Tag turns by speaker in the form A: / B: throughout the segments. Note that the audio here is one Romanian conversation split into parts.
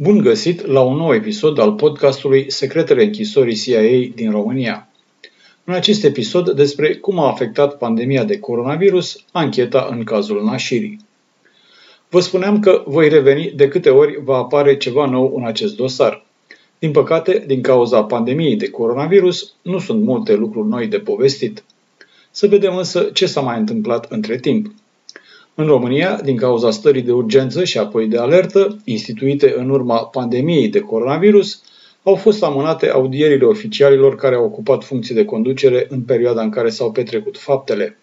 A: Bun găsit la un nou episod al podcastului Secretele închisorii CIA din România. În acest episod despre cum a afectat pandemia de coronavirus ancheta în cazul Nașirii. Vă spuneam că voi reveni de câte ori va apare ceva nou în acest dosar. Din păcate, din cauza pandemiei de coronavirus, nu sunt multe lucruri noi de povestit. Să vedem însă ce s-a mai întâmplat între timp. În România, din cauza stării de urgență și apoi de alertă, instituite în urma pandemiei de coronavirus, au fost amânate audierile oficialilor care au ocupat funcții de conducere în perioada în care s-au petrecut faptele.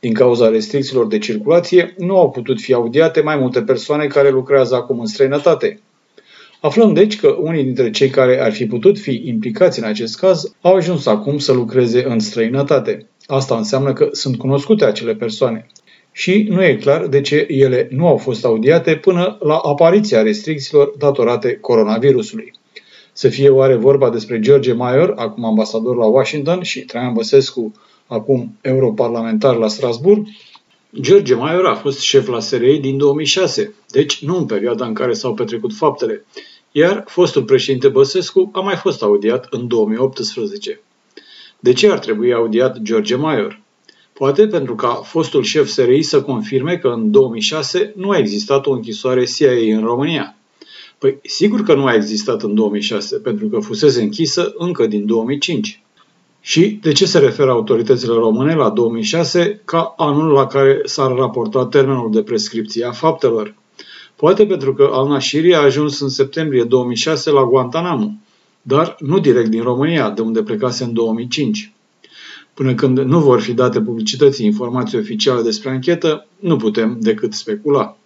A: Din cauza restricțiilor de circulație, nu au putut fi audiate mai multe persoane care lucrează acum în străinătate. Aflăm deci că unii dintre cei care ar fi putut fi implicați în acest caz au ajuns acum să lucreze în străinătate. Asta înseamnă că sunt cunoscute acele persoane și nu e clar de ce ele nu au fost audiate până la apariția restricțiilor datorate coronavirusului. Să fie oare vorba despre George Mayer, acum ambasador la Washington, și Traian Băsescu, acum europarlamentar la Strasburg? George Mayer a fost șef la SRI din 2006, deci nu în perioada în care s-au petrecut faptele, iar fostul președinte Băsescu a mai fost audiat în 2018. De ce ar trebui audiat George Mayer? Poate pentru ca fostul șef SRI să confirme că în 2006 nu a existat o închisoare CIA în România. Păi sigur că nu a existat în 2006, pentru că fusese închisă încă din 2005. Și de ce se referă autoritățile române la 2006 ca anul la care s-ar raporta termenul de prescripție a faptelor? Poate pentru că al Nashiri a ajuns în septembrie 2006 la Guantanamo, dar nu direct din România, de unde plecase în 2005. Până când nu vor fi date publicității informații oficiale despre anchetă, nu putem decât specula.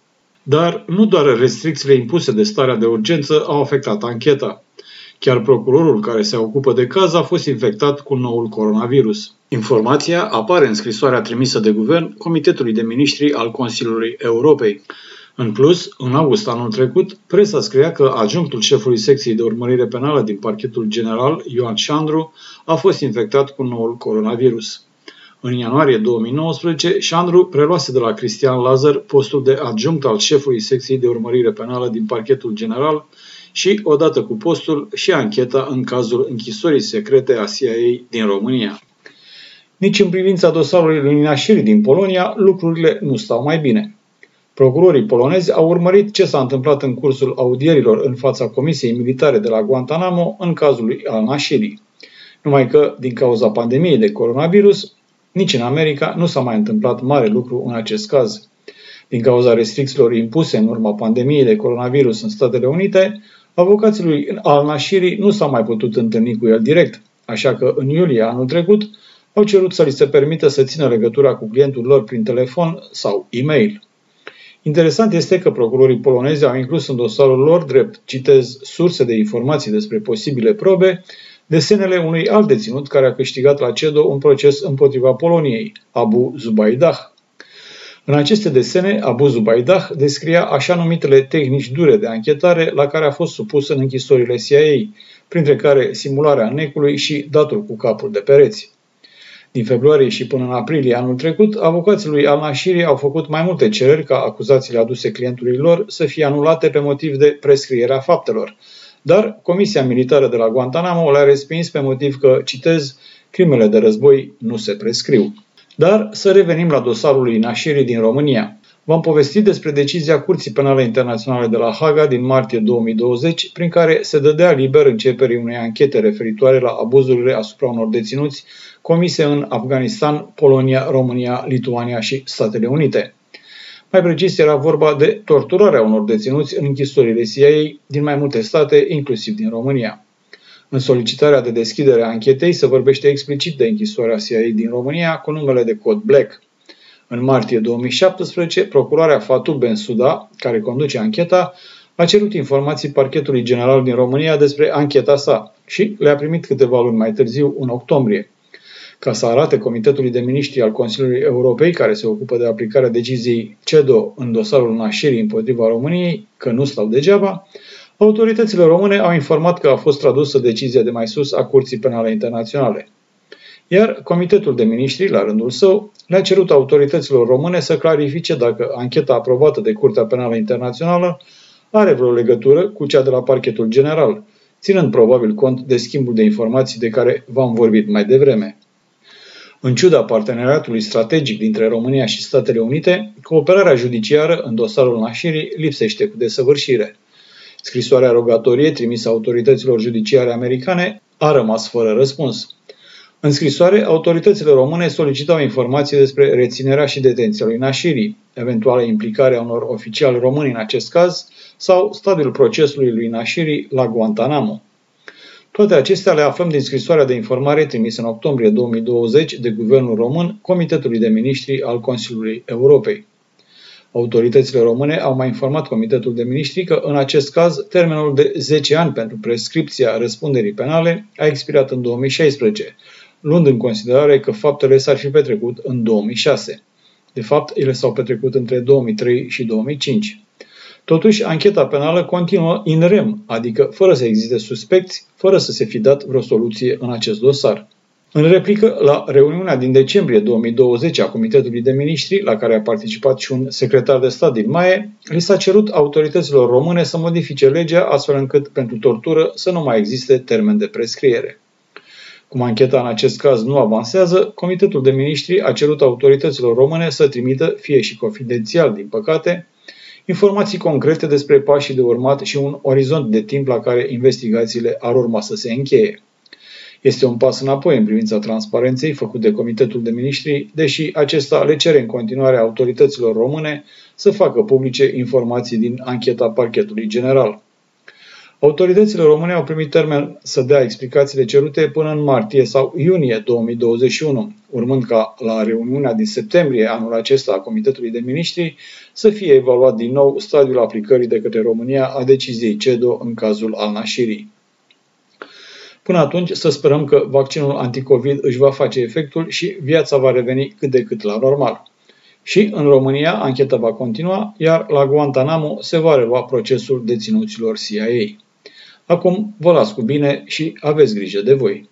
A: Dar nu doar restricțiile impuse de starea de urgență au afectat ancheta. Chiar procurorul care se ocupă de caz a fost infectat cu noul coronavirus. Informația apare în scrisoarea trimisă de guvern Comitetului de Ministri al Consiliului Europei. În plus, în august anul trecut, presa scria că adjunctul șefului secției de urmărire penală din parchetul general, Ioan Șandru, a fost infectat cu noul coronavirus. În ianuarie 2019, Șandru preluase de la Cristian Lazar postul de adjunct al șefului secției de urmărire penală din parchetul general și, odată cu postul, și ancheta în cazul închisorii secrete a CIA din România. Nici în privința dosarului lui Nașiri din Polonia, lucrurile nu stau mai bine. Procurorii polonezi au urmărit ce s-a întâmplat în cursul audierilor în fața Comisiei Militare de la Guantanamo în cazul lui al-Nashiri. Numai că, din cauza pandemiei de coronavirus, nici în America nu s-a mai întâmplat mare lucru în acest caz. Din cauza restricțiilor impuse în urma pandemiei de coronavirus în Statele Unite, avocații lui al-Nashiri nu s-au mai putut întâlni cu el direct, așa că în iulie anul trecut au cerut să li se permită să țină legătura cu clientul lor prin telefon sau e-mail. Interesant este că procurorii polonezi au inclus în dosarul lor, drept citez surse de informații despre posibile probe, desenele unui alt deținut care a câștigat la CEDO un proces împotriva Poloniei, Abu Zubaidah. În aceste desene, Abu Zubaidah descria așa numitele tehnici dure de anchetare la care a fost supus în închisorile CIA, printre care simularea necului și datul cu capul de pereți. Din februarie și până în aprilie anul trecut, avocații lui Al-Nashiri au făcut mai multe cereri ca acuzațiile aduse clientului lor să fie anulate pe motiv de prescrierea faptelor. Dar Comisia Militară de la Guantanamo le-a respins pe motiv că, citez, crimele de război nu se prescriu. Dar să revenim la dosarul lui Nashiri din România. V-am povestit despre decizia Curții Penale Internaționale de la Haga din martie 2020, prin care se dădea liber începerii unei anchete referitoare la abuzurile asupra unor deținuți comise în Afganistan, Polonia, România, Lituania și Statele Unite. Mai precis, era vorba de torturarea unor deținuți în închisorile CIA din mai multe state, inclusiv din România. În solicitarea de deschidere a anchetei se vorbește explicit de închisoarea CIA din România cu numele de cod Black. În martie 2017, procurarea Fatou Bensouda, care conduce ancheta, a cerut informații parchetului general din România despre ancheta sa și le-a primit câteva luni mai târziu, în octombrie ca să arate Comitetului de Miniștri al Consiliului Europei, care se ocupă de aplicarea deciziei CEDO în dosarul nașirii împotriva României, că nu stau degeaba, autoritățile române au informat că a fost tradusă decizia de mai sus a Curții Penale Internaționale. Iar Comitetul de Miniștri, la rândul său, le-a cerut autorităților române să clarifice dacă ancheta aprobată de Curtea Penală Internațională are vreo legătură cu cea de la parchetul general, ținând probabil cont de schimbul de informații de care v-am vorbit mai devreme. În ciuda parteneriatului strategic dintre România și Statele Unite, cooperarea judiciară în dosarul Nașirii lipsește cu desăvârșire. Scrisoarea rogatorie trimisă autorităților judiciare americane a rămas fără răspuns. În scrisoare, autoritățile române solicitau informații despre reținerea și detenția lui Nașiri, eventuală implicare a unor oficiali români în acest caz sau stadiul procesului lui Nașiri la Guantanamo. Toate acestea le aflăm din scrisoarea de informare trimisă în octombrie 2020 de Guvernul Român Comitetului de Ministri al Consiliului Europei. Autoritățile române au mai informat Comitetul de Ministri că, în acest caz, termenul de 10 ani pentru prescripția răspunderii penale a expirat în 2016, luând în considerare că faptele s-ar fi petrecut în 2006. De fapt, ele s-au petrecut între 2003 și 2005. Totuși, ancheta penală continuă in rem, adică fără să existe suspecți, fără să se fi dat vreo soluție în acest dosar. În replică, la reuniunea din decembrie 2020 a Comitetului de Ministri, la care a participat și un secretar de stat din Maie, li s-a cerut autorităților române să modifice legea astfel încât pentru tortură să nu mai existe termen de prescriere. Cum ancheta în acest caz nu avansează, Comitetul de Ministri a cerut autorităților române să trimită, fie și confidențial, din păcate, informații concrete despre pașii de urmat și un orizont de timp la care investigațiile ar urma să se încheie. Este un pas înapoi în privința transparenței făcut de Comitetul de Ministri, deși acesta le cere în continuare autorităților române să facă publice informații din ancheta parchetului general. Autoritățile române au primit termen să dea explicațiile cerute până în martie sau iunie 2021, urmând ca la reuniunea din septembrie anul acesta a Comitetului de Ministri să fie evaluat din nou stadiul aplicării de către România a deciziei CEDO în cazul al nașirii. Până atunci să sperăm că vaccinul anticovid își va face efectul și viața va reveni cât de cât la normal. Și în România ancheta va continua, iar la Guantanamo se va relua procesul deținuților CIA. Acum vă las cu bine și aveți grijă de voi.